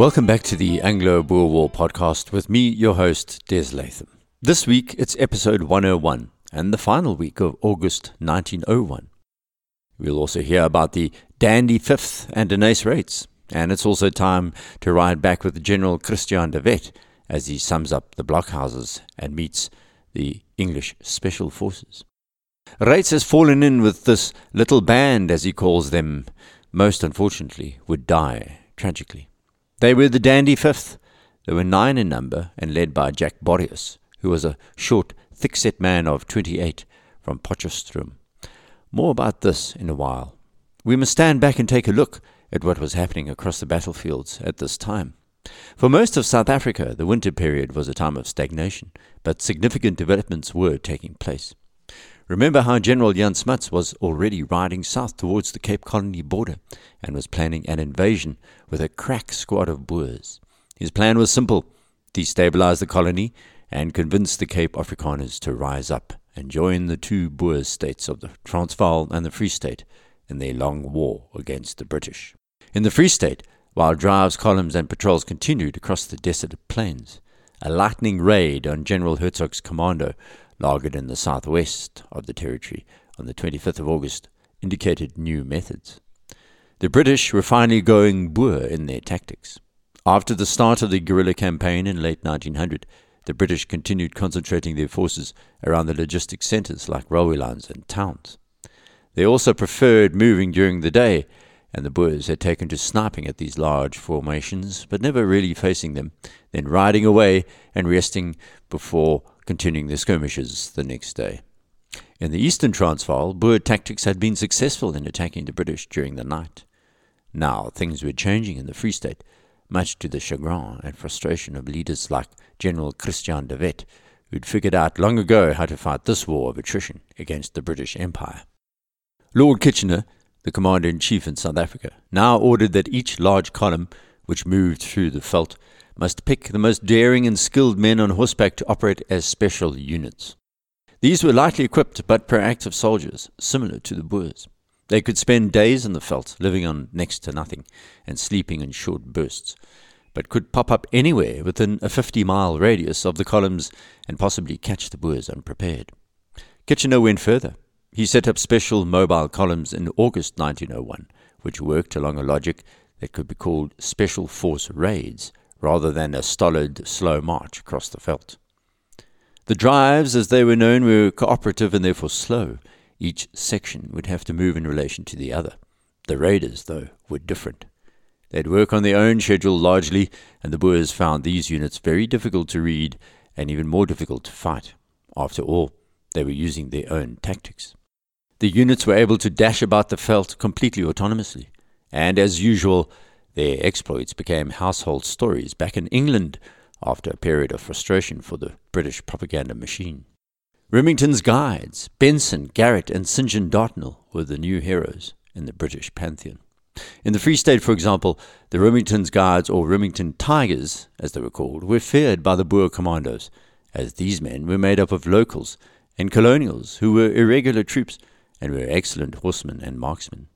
Welcome back to the Anglo Boer War podcast with me, your host, Des Latham. This week it's episode 101 and the final week of August 1901. We'll also hear about the Dandy Fifth and Deneys Reitz, and it's also time to ride back with General Christiaan de Wet as he sums up the blockhouses and meets the English Special Forces. Reitz has fallen in with this little band, as he calls them, most unfortunately, would die tragically. They were the Dandy Fifth. There were nine in number and led by Jack Borrius, who was a short, thick-set man of 28 from Potchefstroom. More about this in a while. We must stand back and take a look at what was happening across the battlefields at this time. For most of South Africa, the winter period was a time of stagnation, but significant developments were taking place. Remember how General Jan Smuts was already riding south towards the Cape Colony border and was planning an invasion with a crack squad of Boers. His plan was simple destabilize the colony and convince the Cape Afrikaners to rise up and join the two Boer states of the Transvaal and the Free State in their long war against the British. In the Free State, while drives, columns, and patrols continued across the desolate plains, a lightning raid on General Hertzog's commando, laagered in the southwest of the territory on the 25th of August, indicated new methods. The British were finally going Boer in their tactics. After the start of the guerrilla campaign in late 1900, the British continued concentrating their forces around the logistic centres like railway lines and towns. They also preferred moving during the day, and the Boers had taken to sniping at these large formations, but never really facing them, then riding away and resting before continuing their skirmishes the next day. In the eastern Transvaal, Boer tactics had been successful in attacking the British during the night. Now things were changing in the Free State, much to the chagrin and frustration of leaders like General Christiaan de Wet, who'd figured out long ago how to fight this war of attrition against the British Empire. Lord Kitchener, the commander in chief in South Africa, now ordered that each large column which moved through the veldt must pick the most daring and skilled men on horseback to operate as special units. These were lightly equipped but proactive soldiers, similar to the Boers. They could spend days in the veldt, living on next to nothing and sleeping in short bursts, but could pop up anywhere within a 50 mile radius of the columns and possibly catch the Boers unprepared. Kitchener went further. He set up special mobile columns in August 1901, which worked along a logic that could be called special force raids rather than a stolid, slow march across the veldt. The drives, as they were known, were cooperative and therefore slow, each section would have to move in relation to the other. The raiders, though, were different. They'd work on their own schedule largely, and the Boers found these units very difficult to read and even more difficult to fight. After all, they were using their own tactics. The units were able to dash about the veldt completely autonomously, and as usual, their exploits became household stories back in England after a period of frustration for the British propaganda machine. Remington's guides, Benson, Garrett, and St. John Dartnell, were the new heroes in the British pantheon. In the Free State, for example, the Remington's Guards, or Remington Tigers, as they were called, were feared by the Boer commandos, as these men were made up of locals and colonials who were irregular troops and were excellent horsemen and marksmen.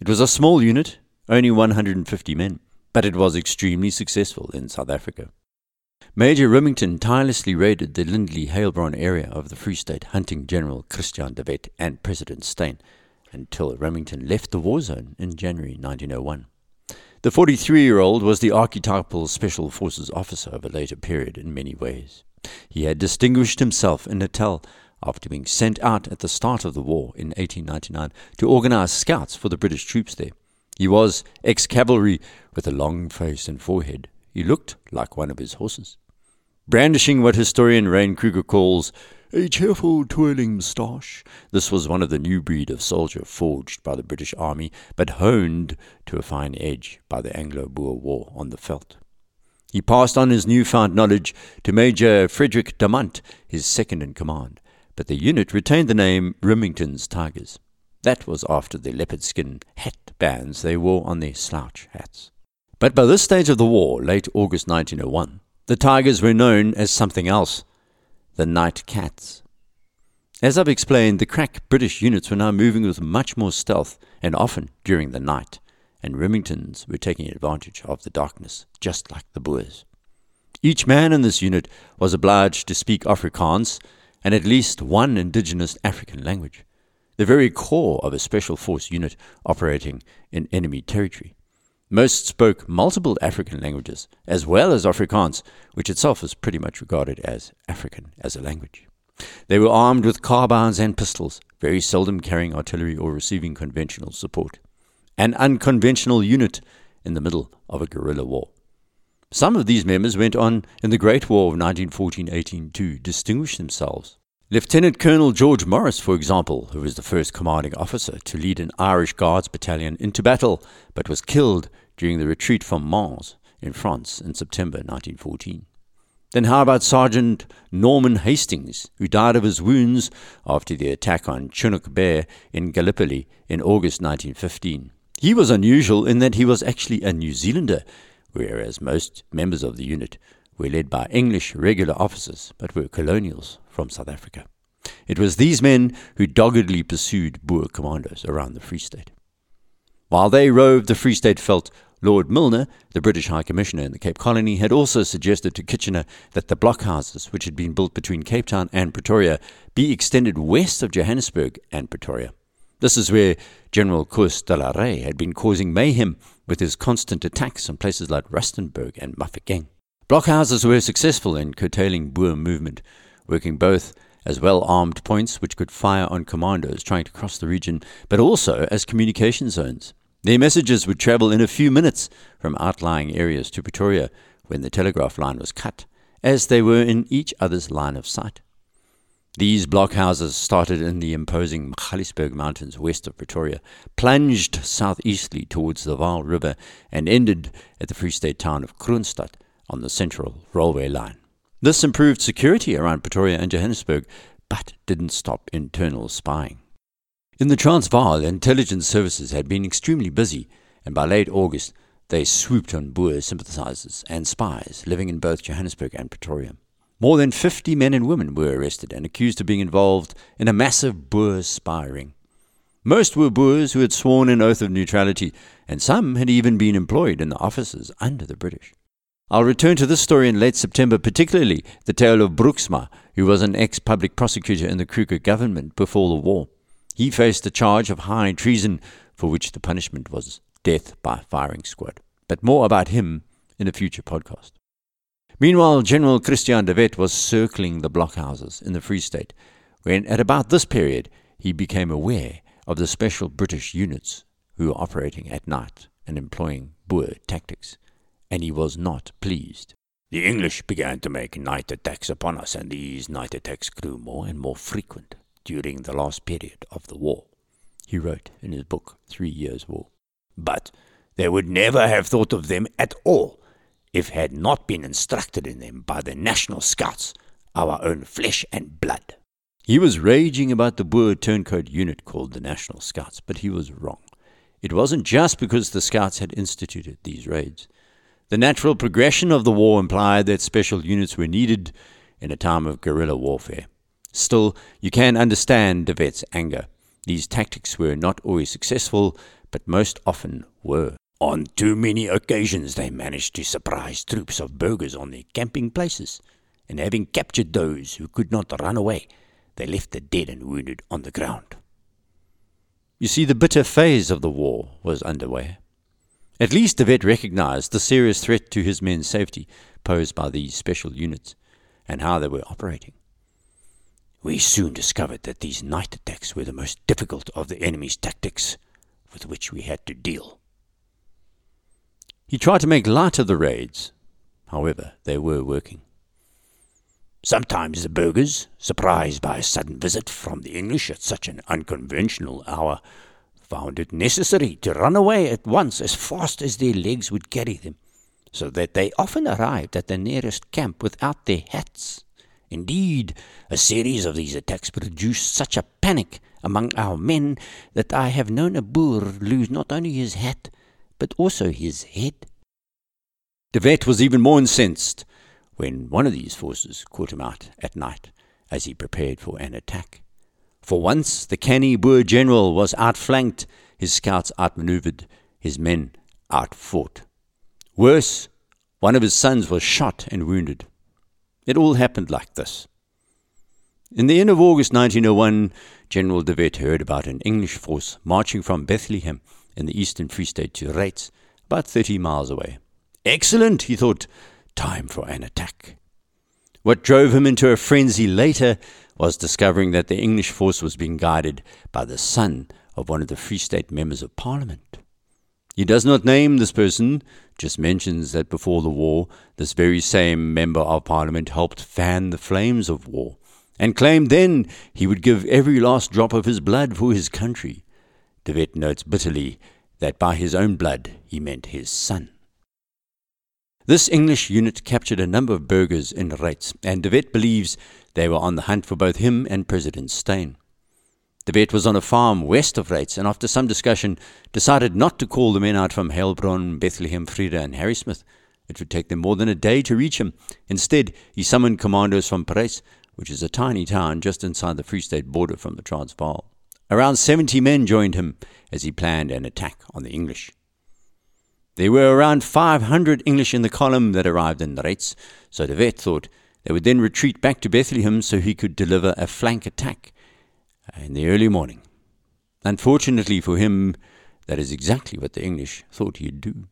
It was a small unit, only 150 men, but it was extremely successful in South Africa. Major Remington tirelessly raided the Lindley Heilbron area of the Free State, hunting General Christiaan de Wet and President Steyn until Remington left the war zone in January 1901. The 43 year old was the archetypal Special Forces officer of a later period in many ways. He had distinguished himself in Natal after being sent out at the start of the war in 1899 to organize scouts for the British troops there. He was ex cavalry with a long face and forehead. He looked like one of his horses brandishing what historian Rayne Kruger calls a cheerful twirling moustache. This was one of the new breed of soldier forged by the British Army, but honed to a fine edge by the Anglo Boer War on the veldt. He passed on his newfound knowledge to Major Frederick Damant, his second in command, but the unit retained the name Remington's Tigers. That was after the leopard skin hat bands they wore on their slouch hats. But by this stage of the war, late August 1901, the tigers were known as something else the night cats. As I've explained, the crack British units were now moving with much more stealth and often during the night, and Remingtons were taking advantage of the darkness, just like the Boers. Each man in this unit was obliged to speak Afrikaans and at least one indigenous African language, the very core of a special force unit operating in enemy territory. Most spoke multiple African languages, as well as Afrikaans, which itself is pretty much regarded as African as a language. They were armed with carbines and pistols, very seldom carrying artillery or receiving conventional support. An unconventional unit in the middle of a guerrilla war. Some of these members went on in the Great War of 1914-18 to distinguish themselves. Lieutenant Colonel George Morris, for example, who was the first commanding officer to lead an Irish Guards battalion into battle, but was killed during the retreat from Mons in France in September 1914. Then how about Sergeant Norman Hastings, who died of his wounds after the attack on Chunuk Bair in Gallipoli in August 1915? He was unusual in that he was actually a New Zealander, whereas most members of the unit were led by English regular officers, but were colonials from South Africa. It was these men who doggedly pursued Boer commandos around the Free State. While they roved the Free State veldt Lord Milner, the British High Commissioner in the Cape Colony, had also suggested to Kitchener that the blockhouses, which had been built between Cape Town and Pretoria, be extended west of Johannesburg and Pretoria. This is where General Koos de la Rey had been causing mayhem with his constant attacks on places like Rustenburg and Mafeking. Blockhouses were successful in curtailing Boer movement, working both as well armed points which could fire on commandos trying to cross the region, but also as communication zones. Their messages would travel in a few minutes from outlying areas to Pretoria when the telegraph line was cut, as they were in each other's line of sight. These blockhouses started in the imposing Magaliesberg Mountains west of Pretoria, plunged southeasterly towards the Vaal River, and ended at the Free State town of Kroonstad on the Central Railway Line. This improved security around Pretoria and Johannesburg, but didn't stop internal spying. In the Transvaal, intelligence services had been extremely busy, and by late August they swooped on Boer sympathizers and spies living in both Johannesburg and Pretoria. More than 50 men and women were arrested and accused of being involved in a massive Boer spy ring. Most were Boers who had sworn an oath of neutrality, and some had even been employed in the offices under the British. I'll return to this story in late September, particularly the tale of Broeksma, who was an ex public prosecutor in the Kruger government before the war. He faced a charge of high treason, for which the punishment was death by firing squad. But more about him in a future podcast. Meanwhile, General Christiaan de Wet was circling the blockhouses in the Free State, when at about this period he became aware of the special British units who were operating at night and employing Boer tactics and he was not pleased. The English began to make night attacks upon us, and these night attacks grew more and more frequent during the last period of the war, he wrote in his book, Three Years' War. But they would never have thought of them at all if had not been instructed in them by the National Scouts, our own flesh and blood. He was raging about the Boer turncoat unit called the National Scouts, but he was wrong. It wasn't just because the Scouts had instituted these raids. The natural progression of the war implied that special units were needed in a time of guerrilla warfare. Still, you can understand de Wet's anger. These tactics were not always successful, but most often were. On too many occasions, they managed to surprise troops of burghers on their camping places, and having captured those who could not run away, they left the dead and wounded on the ground. You see, the bitter phase of the war was underway. At least de Wet recognized the serious threat to his men's safety posed by these special units and how they were operating. We soon discovered that these night attacks were the most difficult of the enemy's tactics with which we had to deal. He tried to make light of the raids. However, they were working. Sometimes the burghers, surprised by a sudden visit from the English at such an unconventional hour, found it necessary to run away at once as fast as their legs would carry them, so that they often arrived at the nearest camp without their hats. Indeed, a series of these attacks produced such a panic among our men that I have known a Boer lose not only his hat, but also his head. De Wet was even more incensed when one of these forces caught him out at night as he prepared for an attack. For once the canny Boer general was outflanked, his scouts outmaneuvered his men outfought. Worse, one of his sons was shot and wounded. It all happened like this. In the end of August 1901, General de Wet heard about an English force marching from Bethlehem in the eastern Free State to Reitz, about 30 miles away. Excellent, he thought. Time for an attack. What drove him into a frenzy later was discovering that the English force was being guided by the son of one of the Free State members of Parliament. He does not name this person, just mentions that before the war, this very same member of Parliament helped fan the flames of war, and claimed then he would give every last drop of his blood for his country. De Wet notes bitterly that by his own blood he meant his son. This English unit captured a number of burghers in Reitz, and De Wet believes they were on the hunt for both him and President Steyn. De Wet was on a farm west of Reitz, and after some discussion, decided not to call the men out from Heilbron, Bethlehem, Vrede, and Harrismith. It would take them more than a day to reach him. Instead, he summoned commandos from Parys, which is a tiny town just inside the Free State border from the Transvaal. Around 70 men joined him as he planned an attack on the English. There were around 500 English in the column that arrived in Reitz, so De Wet thought they would then retreat back to Bethlehem so he could deliver a flank attack in the early morning. Unfortunately for him, that is exactly what the English thought he'd do.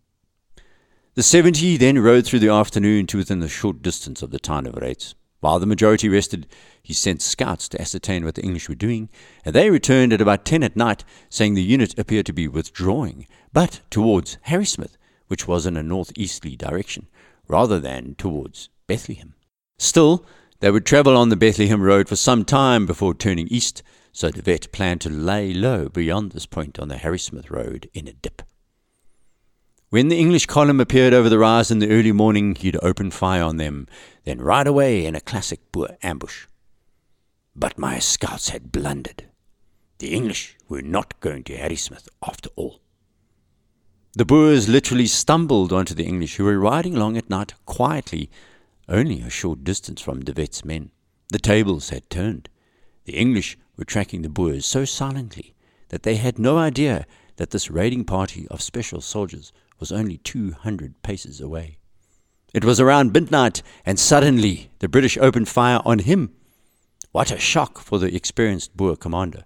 The 70 then rode through the afternoon to within a short distance of the town of Reitz. While the majority rested, he sent scouts to ascertain what the English were doing, and they returned at about 10 at night, saying the unit appeared to be withdrawing, but towards Harrismith, which was in a northeasterly direction, rather than towards Bethlehem. Still, they would travel on the Bethlehem road for some time before turning east, so De Wet planned to lay low beyond this point on the Harrismith road in a dip. When the English column appeared over the rise in the early morning, he'd open fire on them, then ride away in a classic Boer ambush. But my scouts had blundered. The English were not going to Harrismith after all. The Boers literally stumbled onto the English, who were riding along at night quietly, only a short distance from De Wet's men. The tables had turned. The English were tracking the Boers so silently that they had no idea that this raiding party of special soldiers was only 200 paces away. It was around midnight, and suddenly the British opened fire on him. What a shock for the experienced Boer commander.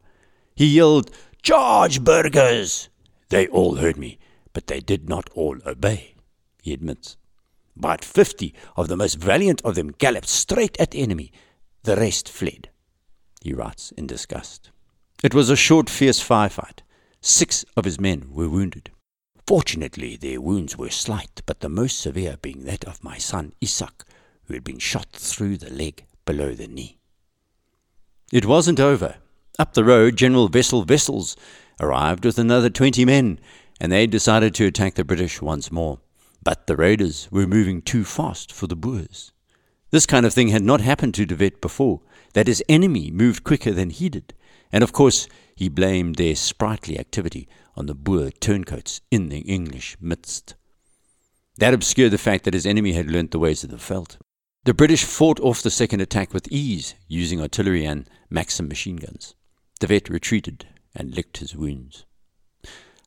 He yelled, Charge, burghers! They all heard me, but they did not all obey, he admits. But fifty of the most valiant of them galloped straight at the enemy. The rest fled, he writes in disgust. It was a short, fierce firefight. Six of his men were wounded. Fortunately, their wounds were slight, but the most severe being that of my son Isaac, who had been shot through the leg below the knee. It wasn't over. Up the road, General Wessel Wessels arrived with another twenty men, and they decided to attack the British once more. But the raiders were moving too fast for the Boers. This kind of thing had not happened to De Wet before, that his enemy moved quicker than he did, and of course he blamed their sprightly activity on the Boer turncoats in the English midst. That obscured the fact that his enemy had learnt the ways of the veldt. The British fought off the second attack with ease, using artillery and Maxim machine guns. De Wet retreated and licked his wounds.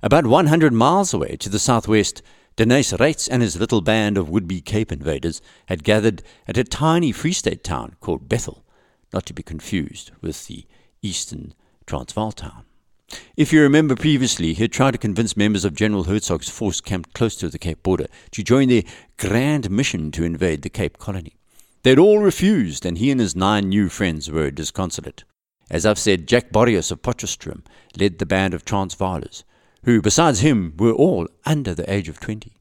About 100 miles away to the southwest, Deneys Reitz and his little band of would-be Cape invaders had gathered at a tiny Free State town called Bethel, not to be confused with the eastern Transvaal town. If you remember previously, he had tried to convince members of General Hertzog's force camped close to the Cape border to join their grand mission to invade the Cape colony. They had all refused, and he and his nine new friends were disconsolate. As I've said, Jack Borrius of Potchefstroom led the band of Transvaalers, who, besides him, were all under the age of twenty.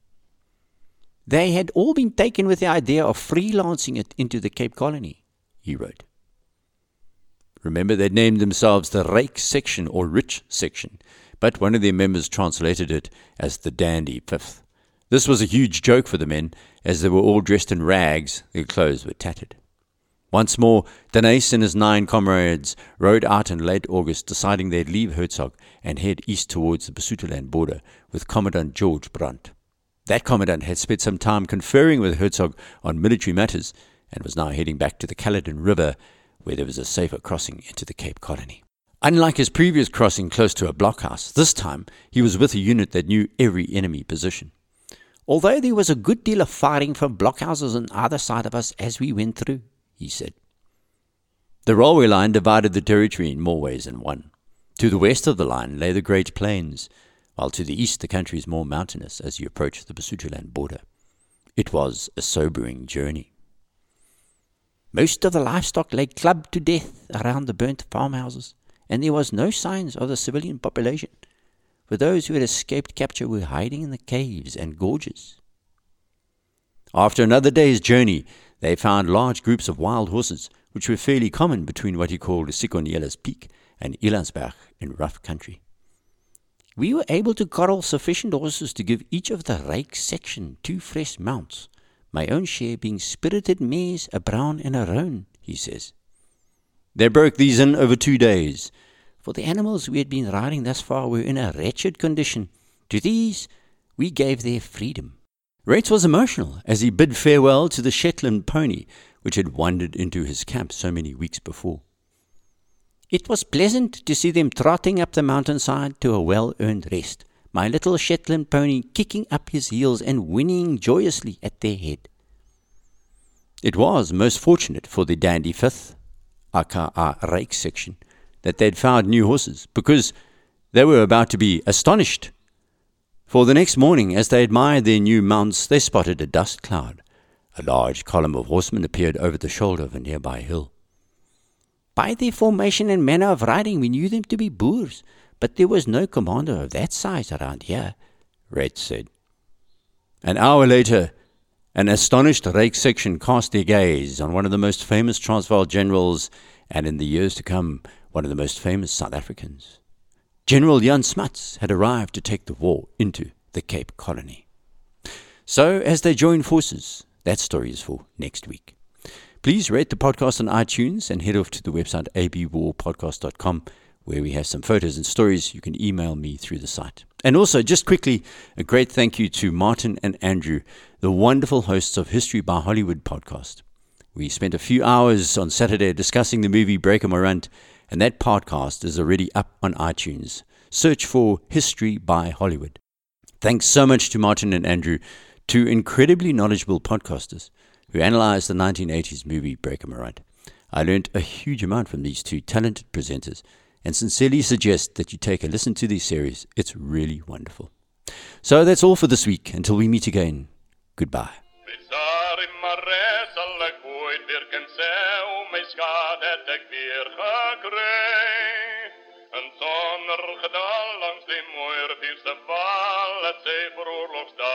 They had all been taken with the idea of freelancing it into the Cape colony, he wrote. Remember, they'd named themselves the Ryk section or Rich section, but one of their members translated it as the Dandy Fifth. This was a huge joke for the men, as they were all dressed in rags, their clothes were tattered. Once more, Deneys and his nine comrades rode out in late August, deciding they'd leave Hertzog and head east towards the Basutoland border with Commandant George Brandt. That commandant had spent some time conferring with Hertzog on military matters and was now heading back to the Caledon River where there was a safer crossing into the Cape Colony. Unlike his previous crossing close to a blockhouse, this time he was with a unit that knew every enemy position. Although there was a good deal of firing from blockhouses on either side of us as we went through, he said. The railway line divided the territory in more ways than one. To the west of the line lay the Great Plains, while to the east the country is more mountainous as you approach the Basutoland border. It was a sobering journey. Most of the livestock lay clubbed to death around the burnt farmhouses and there was no signs of the civilian population, for those who had escaped capture were hiding in the caves and gorges. After another day's journey, they found large groups of wild horses, which were fairly common between what he called Sikonyela's Peak and Elandsberg in rough country. We were able to corral sufficient horses to give each of the Ryk section two fresh mounts, my own share being spirited mares, a brown and a roan, he says. They broke these in over two days, for the animals we had been riding thus far were in a wretched condition. To these we gave their freedom. Reitz was emotional as he bid farewell to the Shetland pony which had wandered into his camp so many weeks before. It was pleasant to see them trotting up the mountainside to a well earned rest, my little Shetland pony kicking up his heels and whinnying joyously at their head. It was most fortunate for the Dandy Fifth aka Ryk section, that they'd found new horses, because they were about to be astonished. For the next morning, as they admired their new mounts, they spotted a dust cloud. A large column of horsemen appeared over the shoulder of a nearby hill. By their formation and manner of riding, we knew them to be Boers, but there was no commander of that size around here, Reitz said. An hour later, an astonished Ryk section cast their gaze on one of the most famous Transvaal generals, and in the years to come, one of the most famous South Africans. General Jan Smuts had arrived to take the war into the Cape Colony. So, as they join forces, that story is for next week. Please rate the podcast on iTunes and head off to the website abwarpodcast.com where we have some photos and stories. You can email me through the site. And also, just quickly, a great thank you to Martin and Andrew, the wonderful hosts of History by Hollywood podcast. We spent a few hours on Saturday discussing the movie Breaker Morant, and that podcast is already up on iTunes. Search for History by Hollywood. Thanks so much to Martin and Andrew, two incredibly knowledgeable podcasters who analyzed the 1980s movie Breaker Morant. I learned a huge amount from these two talented presenters and sincerely suggest that you take a listen to this series. It's really wonderful. So that's all for this week. Until we meet again, goodbye. mijn schade heb ik weer gekregen. Een zonnig gedal langs die mooie diepste val, het zeeveroorlogstaal.